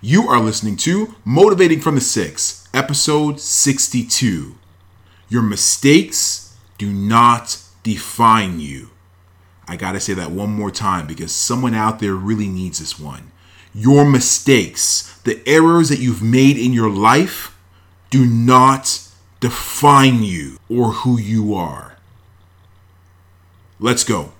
You are listening to Motivating from the Six, episode 62. Your mistakes do not define you. I gotta say that one more time because someone out there really needs this one. Your mistakes, the errors that you've made in your life, do not define you or who you are. Let's go.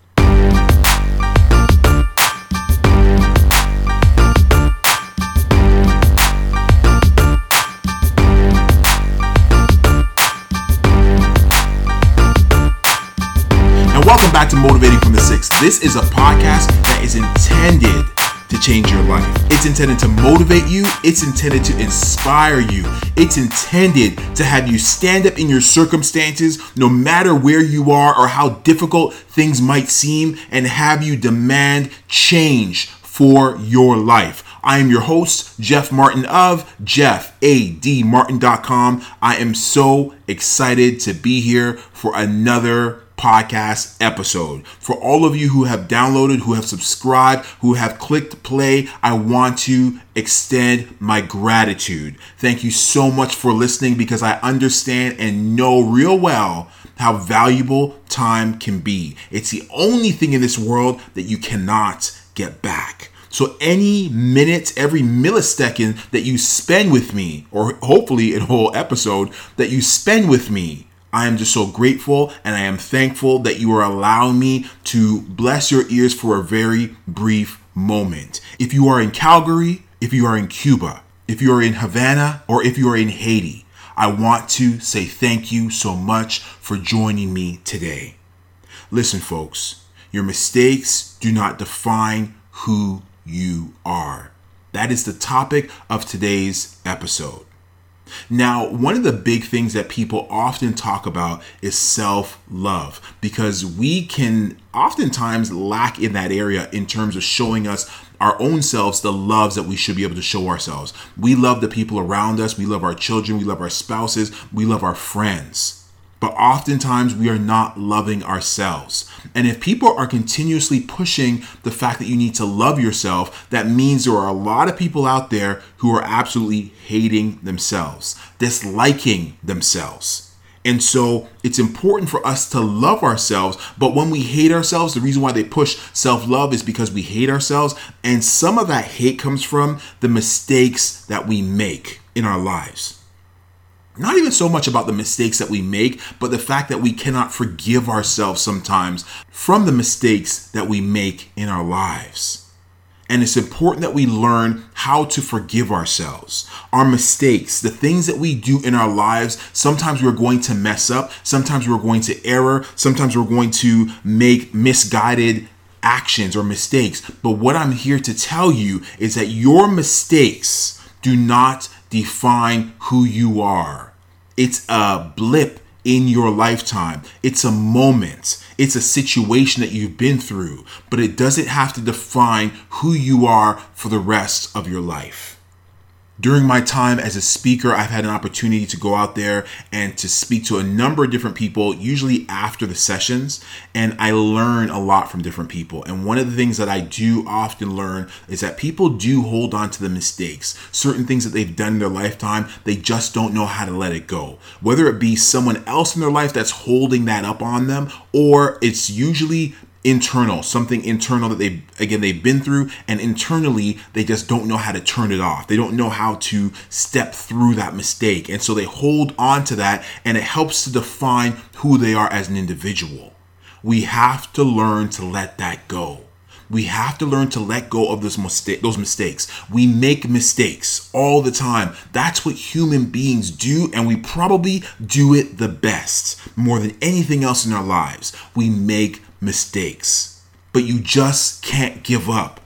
Back to Motivating from the Six. This is a podcast that is intended to change your life. It's intended to motivate you, it's intended to inspire you, it's intended to have you stand up in your circumstances, no matter where you are or how difficult things might seem, and have you demand change for your life. I am your host, Jeff Martin of JeffADMartin.com. I am so excited to be here for another podcast episode. For all of you who have downloaded, who have subscribed, who have clicked play, I want to extend my gratitude. Thank you so much for listening because I understand and know real well how valuable time can be. It's the only thing in this world that you cannot get back. So any minute, every millisecond that you spend with me, or hopefully a whole episode that you spend with me, I am just so grateful and I am thankful that you are allowing me to bless your ears for a very brief moment. If you are in Calgary, if you are in Cuba, if you are in Havana, or if you are in Haiti, I want to say thank you so much for joining me today. Listen, folks, your mistakes do not define who you are. That is the topic of today's episode. Now, one of the big things that people often talk about is self love because we can oftentimes lack in that area in terms of showing us our own selves the loves that we should be able to show ourselves. We love the people around us, we love our children, we love our spouses, we love our friends. But oftentimes we are not loving ourselves. And if people are continuously pushing the fact that you need to love yourself, that means there are a lot of people out there who are absolutely hating themselves, disliking themselves. And so it's important for us to love ourselves. But when we hate ourselves, the reason why they push self love is because we hate ourselves. And some of that hate comes from the mistakes that we make in our lives not even so much about the mistakes that we make, but the fact that we cannot forgive ourselves sometimes from the mistakes that we make in our lives. And it's important that we learn how to forgive ourselves. Our mistakes, the things that we do in our lives, sometimes we're going to mess up, sometimes we're going to error, sometimes we're going to make misguided actions or mistakes. But what I'm here to tell you is that your mistakes do not define who you are. It's a blip in your lifetime. It's a moment. It's a situation that you've been through, but it doesn't have to define who you are for the rest of your life during my time as a speaker, I've had an opportunity to go out there and to speak to a number of different people, usually after the sessions, and I learn a lot from different people. And one of the things that I do often learn is that people do hold on to the mistakes, certain things that they've done in their lifetime, they just don't know how to let it go. Whether it be someone else in their life that's holding that up on them, or it's usually internal, something internal that they again they've been through and internally they just don't know how to turn it off. They don't know how to step through that mistake. And so they hold on to that and it helps to define who they are as an individual. We have to learn to let that go. We have to learn to let go of those, mistake, those mistakes. We make mistakes all the time. That's what human beings do, and we probably do it the best more than anything else in our lives. We make mistakes, but you just can't give up.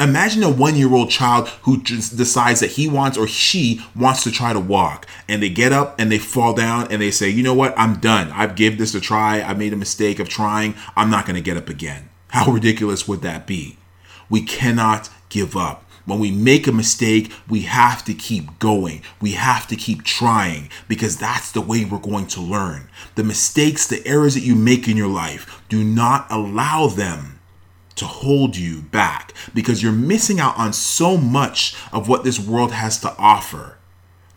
Imagine a one year old child who decides that he wants or she wants to try to walk and they get up and they fall down and they say, you know what, I'm done. I've gave this a try. I made a mistake of trying. I'm not going to get up again. How ridiculous would that be? We cannot give up. When we make a mistake, we have to keep going. We have to keep trying because that's the way we're going to learn. The mistakes, the errors that you make in your life, do not allow them to hold you back because you're missing out on so much of what this world has to offer.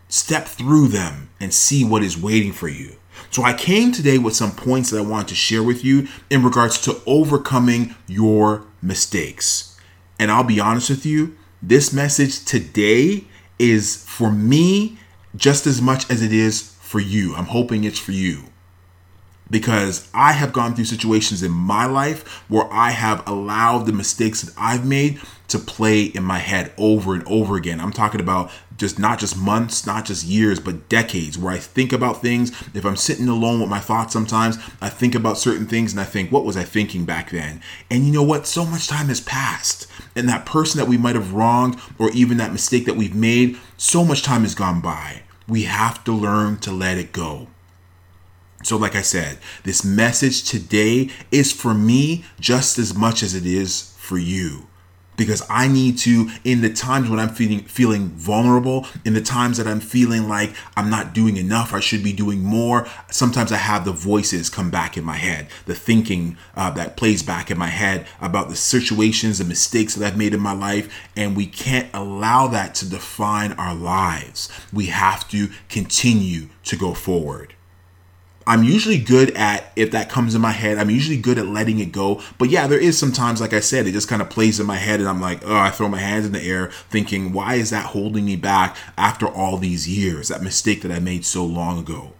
Step through them and see what is waiting for you. So, I came today with some points that I wanted to share with you in regards to overcoming your mistakes. And I'll be honest with you, this message today is for me just as much as it is for you. I'm hoping it's for you because I have gone through situations in my life where I have allowed the mistakes that I've made to play in my head over and over again. I'm talking about just not just months, not just years, but decades where I think about things. If I'm sitting alone with my thoughts sometimes, I think about certain things and I think, what was I thinking back then? And you know what? So much time has passed. And that person that we might have wronged or even that mistake that we've made, so much time has gone by. We have to learn to let it go. So, like I said, this message today is for me just as much as it is for you. Because I need to, in the times when I'm feeling feeling vulnerable, in the times that I'm feeling like I'm not doing enough, I should be doing more. Sometimes I have the voices come back in my head, the thinking uh, that plays back in my head about the situations, the mistakes that I've made in my life, and we can't allow that to define our lives. We have to continue to go forward. I'm usually good at if that comes in my head. I'm usually good at letting it go. But yeah, there is sometimes, like I said, it just kind of plays in my head, and I'm like, oh, I throw my hands in the air, thinking, why is that holding me back after all these years? That mistake that I made so long ago.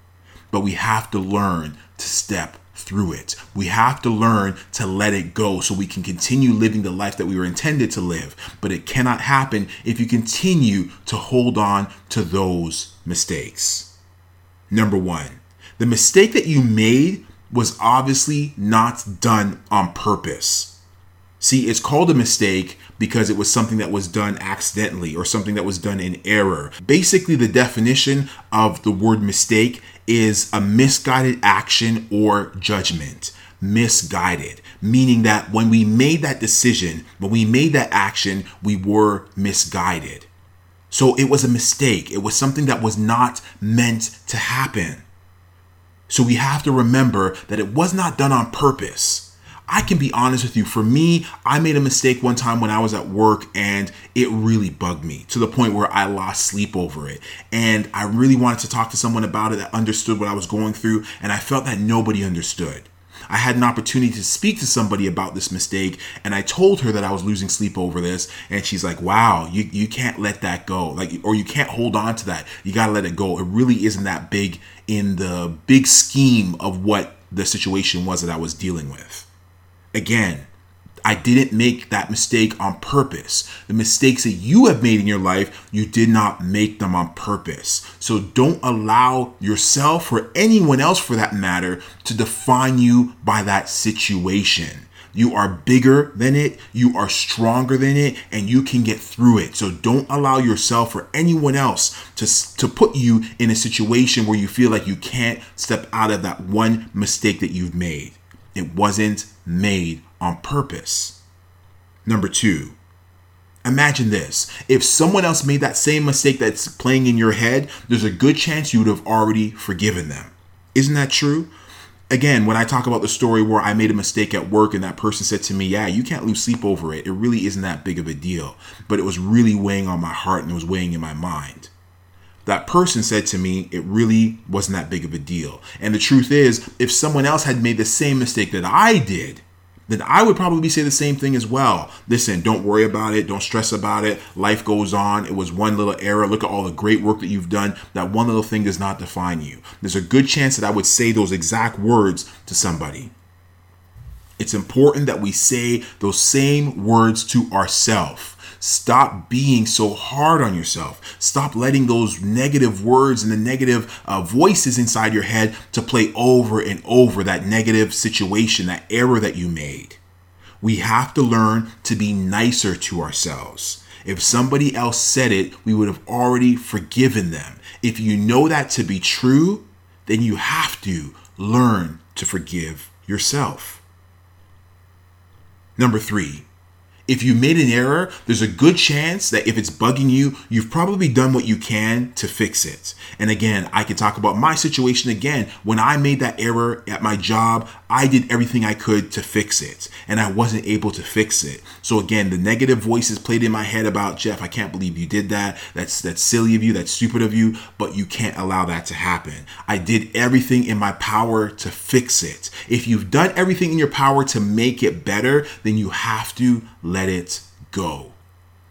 But we have to learn to step through it. We have to learn to let it go so we can continue living the life that we were intended to live. But it cannot happen if you continue to hold on to those mistakes. Number one the mistake that you made was obviously not done on purpose. See, it's called a mistake because it was something that was done accidentally or something that was done in error. Basically, the definition of the word mistake is a misguided action or judgment. Misguided, meaning that when we made that decision, when we made that action, we were misguided. So it was a mistake. It was something that was not meant to happen. So we have to remember that it was not done on purpose. I can be honest with you. For me, I made a mistake one time when I was at work and it really bugged me to the point where I lost sleep over it. And I really wanted to talk to someone about it that understood what I was going through. And I felt that nobody understood. I had an opportunity to speak to somebody about this mistake, and I told her that I was losing sleep over this, and she's like, "Wow, you you can't let that go, like, or you can't hold on to that. You gotta let it go. It really isn't that big in the big scheme of what the situation was that I was dealing with." Again, I didn't make that mistake on purpose. The mistakes that you have made in your life, you did not make them on purpose. So don't allow yourself or anyone else for that matter to define you by that situation. You are bigger than it, you are stronger than it, and you can get through it. So don't allow yourself or anyone else to, to put you in a situation where you feel like you can't step out of that one mistake that you've made. It wasn't made on purpose. Number two, imagine this. If someone else made that same mistake that's playing in your head, there's a good chance you would have already forgiven them. Isn't that true? Again, when I talk about the story where I made a mistake at work and that person said to me, Yeah, you can't lose sleep over it. It really isn't that big of a deal. But it was really weighing on my heart and it was weighing in my mind that person said to me it really wasn't that big of a deal. And the truth is, if someone else had made the same mistake that I did, then I would probably say the same thing as well. Listen, don't worry about it. Don't stress about it. Life goes on. It was one little error. Look at all the great work that you've done. That one little thing does not define you. There's a good chance that I would say those exact words to somebody. It's important that we say those same words to ourselves. Stop being so hard on yourself. Stop letting those negative words and the negative uh, voices inside your head to play over and over that negative situation, that error that you made. We have to learn to be nicer to ourselves. If somebody else said it, we would have already forgiven them. If you know that to be true, then you have to learn to forgive yourself. Number three, If you made an error, there's a good chance that if it's bugging you, you've probably done what you can to fix it. And again, I can talk about my situation again. When I made that error at my job, I did everything I could to fix it, and I wasn't able to fix it. So again, the negative voices played in my head about Jeff, I can't believe you did that. That's that's silly of you, that's stupid of you, but you can't allow that to happen. I did everything in my power to fix it. If you've done everything in your power to make it better, then you have to let it go.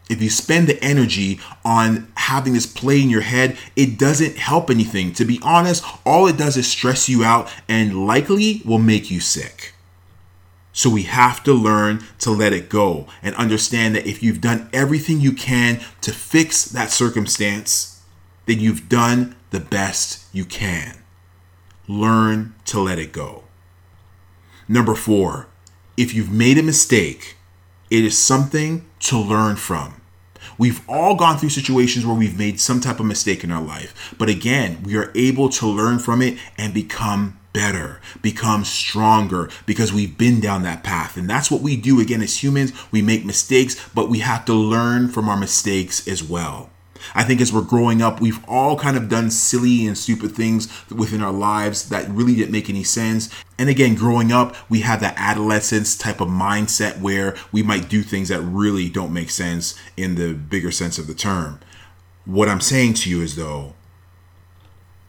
If you spend the energy on having this play in your head, it doesn't help anything. To be honest, all it does is stress you out and likely will make you sick. So we have to learn to let it go and understand that if you've done everything you can to fix that circumstance, then you've done the best you can. Learn to let it go. Number four, if you've made a mistake, it is something to learn from. We've all gone through situations where we've made some type of mistake in our life. But again, we are able to learn from it and become better, become stronger because we've been down that path. And that's what we do again as humans. We make mistakes, but we have to learn from our mistakes as well. I think as we're growing up, we've all kind of done silly and stupid things within our lives that really didn't make any sense. And again, growing up, we have that adolescence type of mindset where we might do things that really don't make sense in the bigger sense of the term. What I'm saying to you is though,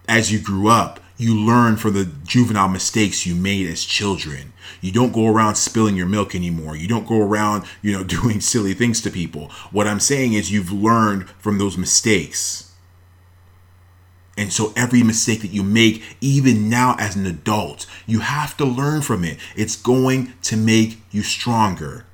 as you grew up, you learn from the juvenile mistakes you made as children. You don't go around spilling your milk anymore. You don't go around, you know, doing silly things to people. What I'm saying is you've learned from those mistakes. And so every mistake that you make, even now as an adult, you have to learn from it. It's going to make you stronger.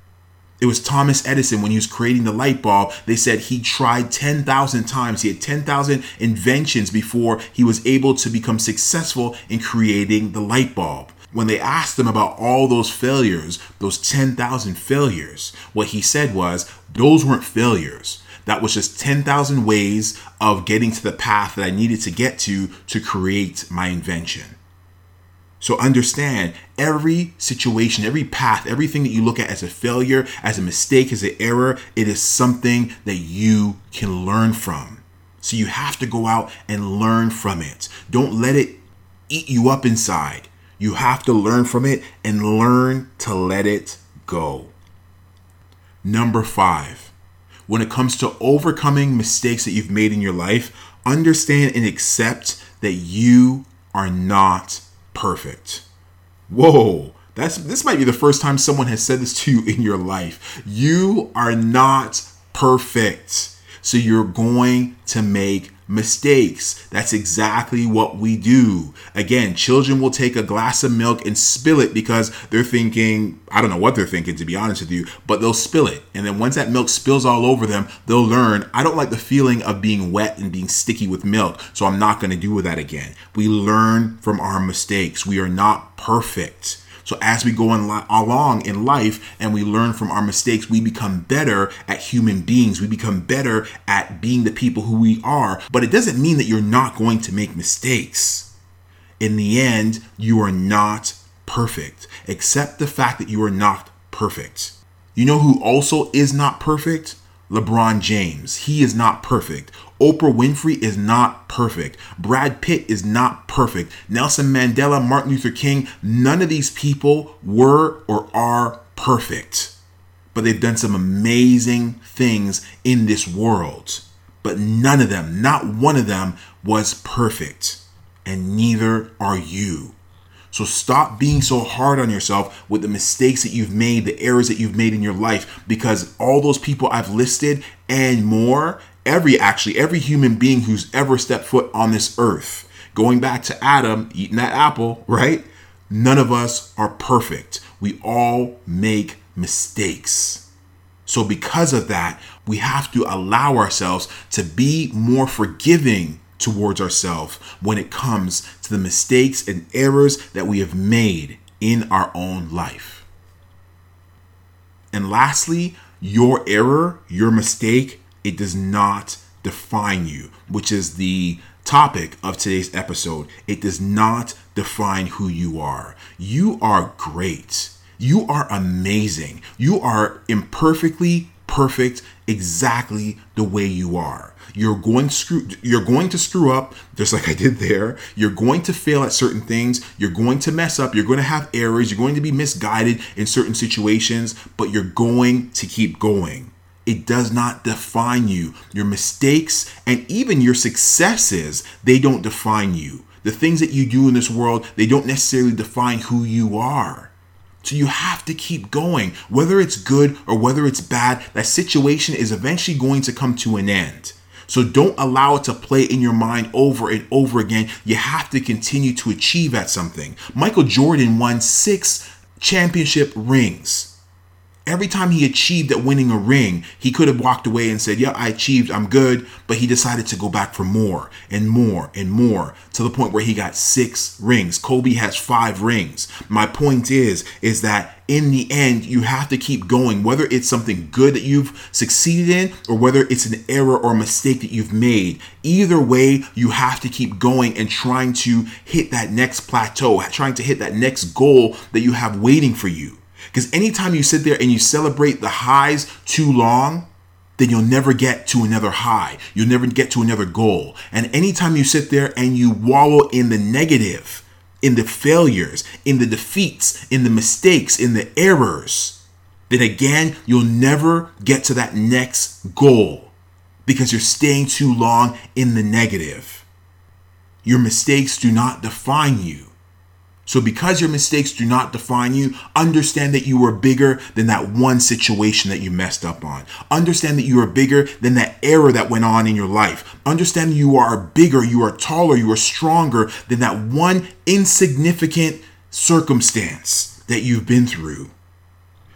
It was Thomas Edison when he was creating the light bulb. They said he tried 10,000 times. He had 10,000 inventions before he was able to become successful in creating the light bulb. When they asked him about all those failures, those 10,000 failures, what he said was, those weren't failures. That was just 10,000 ways of getting to the path that I needed to get to to create my invention. So understand every situation, every path, everything that you look at as a failure, as a mistake, as an error, it is something that you can learn from. So you have to go out and learn from it. Don't let it eat you up inside. You have to learn from it and learn to let it go. Number five, when it comes to overcoming mistakes that you've made in your life, understand and accept that you are not perfect. Whoa, that's this might be the first time someone has said this to you in your life. You are not perfect. So you're going to make mistakes. That's exactly what we do. Again, children will take a glass of milk and spill it because they're thinking, I don't know what they're thinking to be honest with you, but they'll spill it. And then once that milk spills all over them, they'll learn, I don't like the feeling of being wet and being sticky with milk, so I'm not going to do that again. We learn from our mistakes. We are not perfect. So as we go li- along in life and we learn from our mistakes, we become better at human beings. We become better at being the people who we are. But it doesn't mean that you're not going to make mistakes. In the end, you are not perfect. Accept the fact that you are not perfect. You know who also is not perfect? LeBron James. He is not perfect. Oprah Winfrey is not perfect. Brad Pitt is not perfect. Nelson Mandela, Martin Luther King, none of these people were or are perfect. But they've done some amazing things in this world. But none of them, not one of them, was perfect. And neither are you. So stop being so hard on yourself with the mistakes that you've made, the errors that you've made in your life, because all those people I've listed and more, every actually, every human being who's ever stepped foot on this earth, going back to Adam eating that apple, right? None of us are perfect. We all make mistakes. So, because of that, we have to allow ourselves to be more forgiving towards ourselves when it comes to the mistakes and errors that we have made in our own life. And lastly, your error, your mistake, it does not define you, which is the topic of today's episode. It does not define who you are. You are great. You are amazing. You are imperfectly perfect exactly the way you are. You're going screw you're going to screw up just like I did there. You're going to fail at certain things. You're going to mess up. You're going to have errors. You're going to be misguided in certain situations, but you're going to keep going. It does not define you. Your mistakes and even your successes, they don't define you. The things that you do in this world, they don't necessarily define who you are. So you have to keep going. Whether it's good or whether it's bad, that situation is eventually going to come to an end. So don't allow it to play in your mind over and over again. You have to continue to achieve at something. Michael Jordan won six championship rings every time he achieved at winning a ring, he could have walked away and said, Yeah, I achieved, I'm good. But he decided to go back for more and more and more to the point where he got six rings. Kobe has five rings. My point is, is that in the end, you have to keep going, whether it's something good that you've succeeded in or whether it's an error or mistake that you've made. Either way, you have to keep going and trying to hit that next plateau, trying to hit that next goal that you have waiting for you. Because anytime you sit there and you celebrate the highs too long, then you'll never get to another high. You'll never get to another goal. And anytime you sit there and you wallow in the negative, in the failures, in the defeats, in the mistakes, in the errors, then again, you'll never get to that next goal because you're staying too long in the negative. Your mistakes do not define you. So, because your mistakes do not define you, understand that you are bigger than that one situation that you messed up on. Understand that you are bigger than that error that went on in your life. Understand you are bigger, you are taller, you are stronger than that one insignificant circumstance that you've been through.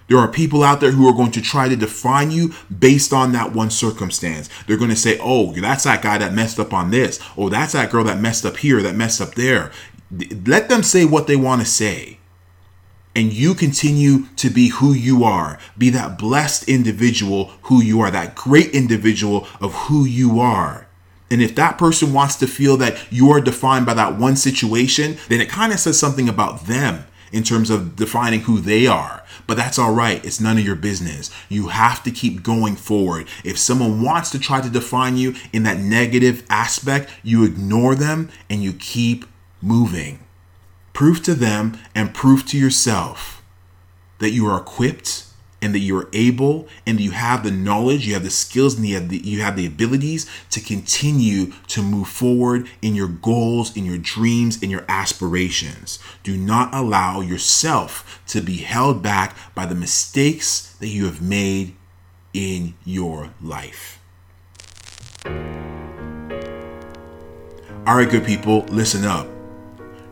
There are people out there who are going to try to define you based on that one circumstance. They're going to say, oh, that's that guy that messed up on this. Oh, that's that girl that messed up here, that messed up there. Let them say what they want to say. And you continue to be who you are. Be that blessed individual who you are, that great individual of who you are. And if that person wants to feel that you are defined by that one situation, then it kind of says something about them in terms of defining who they are. But that's all right. It's none of your business. You have to keep going forward. If someone wants to try to define you in that negative aspect, you ignore them and you keep moving. Prove to them and prove to yourself that you are equipped and that you are able and you have the knowledge, you have the skills, and you have the, you have the abilities to continue to move forward in your goals, in your dreams, in your aspirations. Do not allow yourself to be held back by the mistakes that you have made in your life. All right, good people, listen up.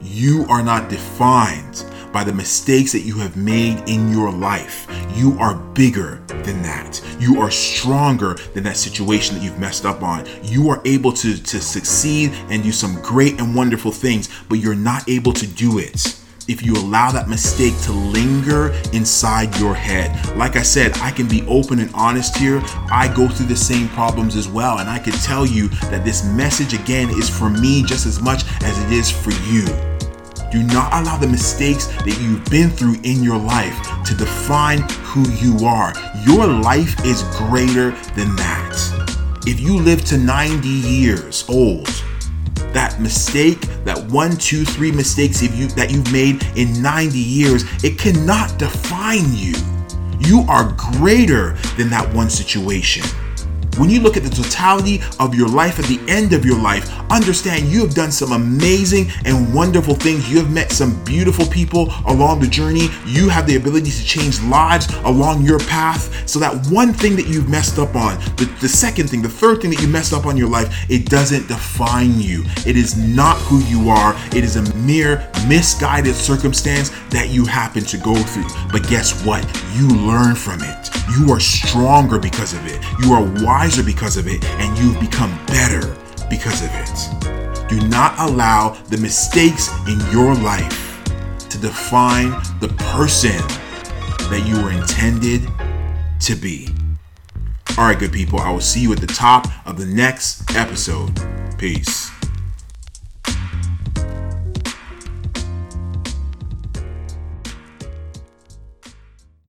You are not defined by the mistakes that you have made in your life. You are bigger than that. You are stronger than that situation that you've messed up on. You are able to, to succeed and do some great and wonderful things, but you're not able to do it if you allow that mistake to linger inside your head. Like I said, I can be open and honest here. I go through the same problems as well. And I can tell you that this message, again, is for me just as much as it is for you. Do not allow the mistakes that you've been through in your life to define who you are. Your life is greater than that. If you live to 90 years old, that mistake, that one, two, three mistakes you, that you've made in 90 years, it cannot define you. You are greater than that one situation. When you look at the totality of your life at the end of your life, understand you have done some amazing and wonderful things. You have met some beautiful people along the journey. You have the ability to change lives along your path. So that one thing that you've messed up on, the, the second thing, the third thing that you messed up on your life, it doesn't define you. It is not who you are. It is a mere misguided circumstance that you happen to go through. But guess what? You learn from it. You are stronger because of it. You are wiser because of it. And you've become better because of it. Do not allow the mistakes in your life to define the person that you were intended to be. All right, good people, I will see you at the top of the next episode. Peace.